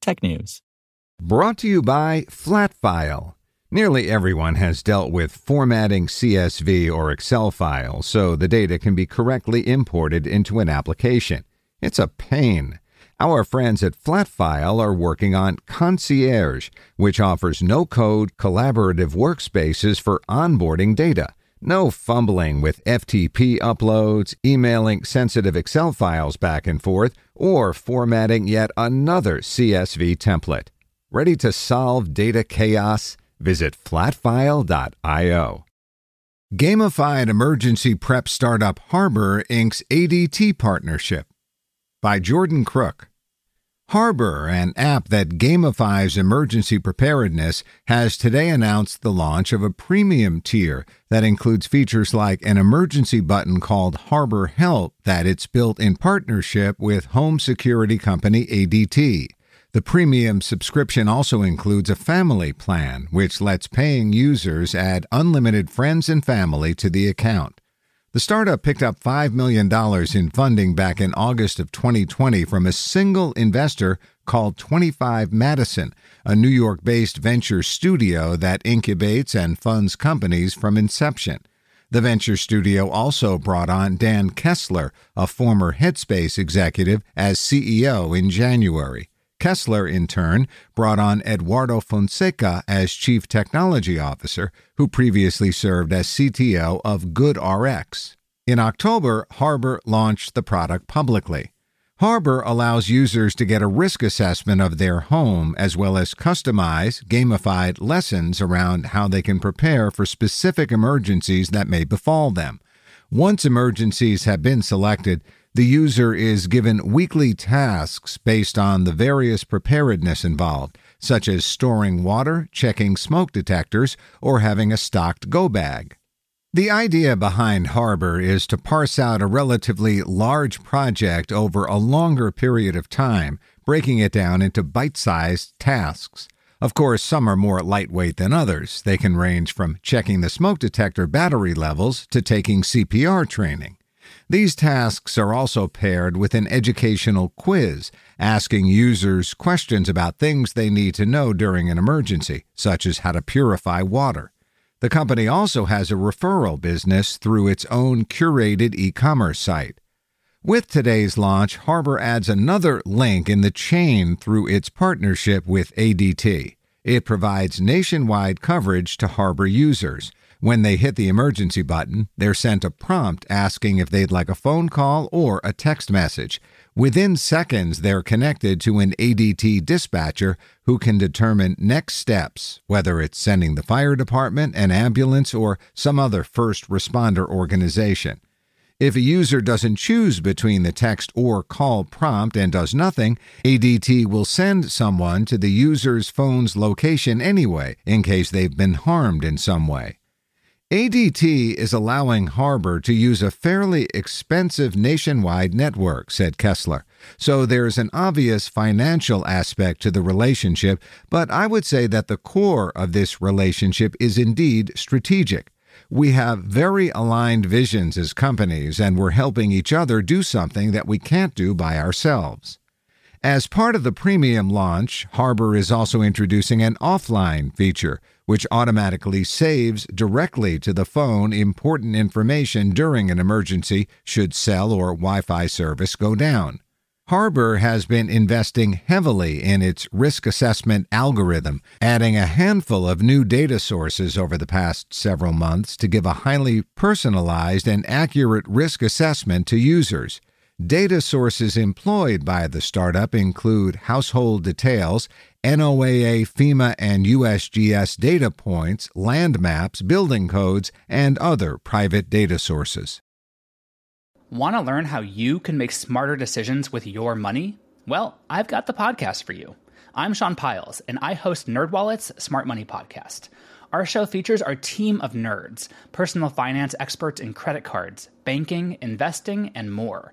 technews. Brought to you by Flatfile. Nearly everyone has dealt with formatting CSV or Excel files so the data can be correctly imported into an application. It's a pain. Our friends at Flatfile are working on Concierge, which offers no code, collaborative workspaces for onboarding data. No fumbling with FTP uploads, emailing sensitive Excel files back and forth, or formatting yet another CSV template. Ready to solve data chaos? Visit flatfile.io. Gamified emergency prep startup Harbor inks ADT partnership by Jordan Crook. Harbor, an app that gamifies emergency preparedness, has today announced the launch of a premium tier that includes features like an emergency button called HarborHELP that it's built in partnership with home security company ADT. The premium subscription also includes a family plan, which lets paying users add unlimited friends and family to the account. The startup picked up $5 million in funding back in August of 2020 from a single investor called 25 Madison, a New York based venture studio that incubates and funds companies from inception. The venture studio also brought on Dan Kessler, a former Headspace executive, as CEO in January. Kessler, in turn, brought on Eduardo Fonseca as Chief Technology Officer, who previously served as CTO of GoodRx. In October, Harbor launched the product publicly. Harbor allows users to get a risk assessment of their home as well as customize, gamified lessons around how they can prepare for specific emergencies that may befall them. Once emergencies have been selected, the user is given weekly tasks based on the various preparedness involved, such as storing water, checking smoke detectors, or having a stocked go bag. The idea behind Harbor is to parse out a relatively large project over a longer period of time, breaking it down into bite sized tasks. Of course, some are more lightweight than others. They can range from checking the smoke detector battery levels to taking CPR training. These tasks are also paired with an educational quiz, asking users questions about things they need to know during an emergency, such as how to purify water. The company also has a referral business through its own curated e commerce site. With today's launch, Harbor adds another link in the chain through its partnership with ADT. It provides nationwide coverage to Harbor users. When they hit the emergency button, they're sent a prompt asking if they'd like a phone call or a text message. Within seconds, they're connected to an ADT dispatcher who can determine next steps, whether it's sending the fire department, an ambulance, or some other first responder organization. If a user doesn't choose between the text or call prompt and does nothing, ADT will send someone to the user's phone's location anyway, in case they've been harmed in some way. ADT is allowing Harbor to use a fairly expensive nationwide network, said Kessler. So there's an obvious financial aspect to the relationship, but I would say that the core of this relationship is indeed strategic. We have very aligned visions as companies, and we're helping each other do something that we can't do by ourselves. As part of the premium launch, Harbor is also introducing an offline feature, which automatically saves directly to the phone important information during an emergency should cell or Wi Fi service go down. Harbor has been investing heavily in its risk assessment algorithm, adding a handful of new data sources over the past several months to give a highly personalized and accurate risk assessment to users. Data sources employed by the startup include household details, NOAA, FEMA, and USGS data points, land maps, building codes, and other private data sources. Want to learn how you can make smarter decisions with your money? Well, I've got the podcast for you. I'm Sean Pyles, and I host NerdWallet's Smart Money Podcast. Our show features our team of nerds, personal finance experts in credit cards, banking, investing, and more.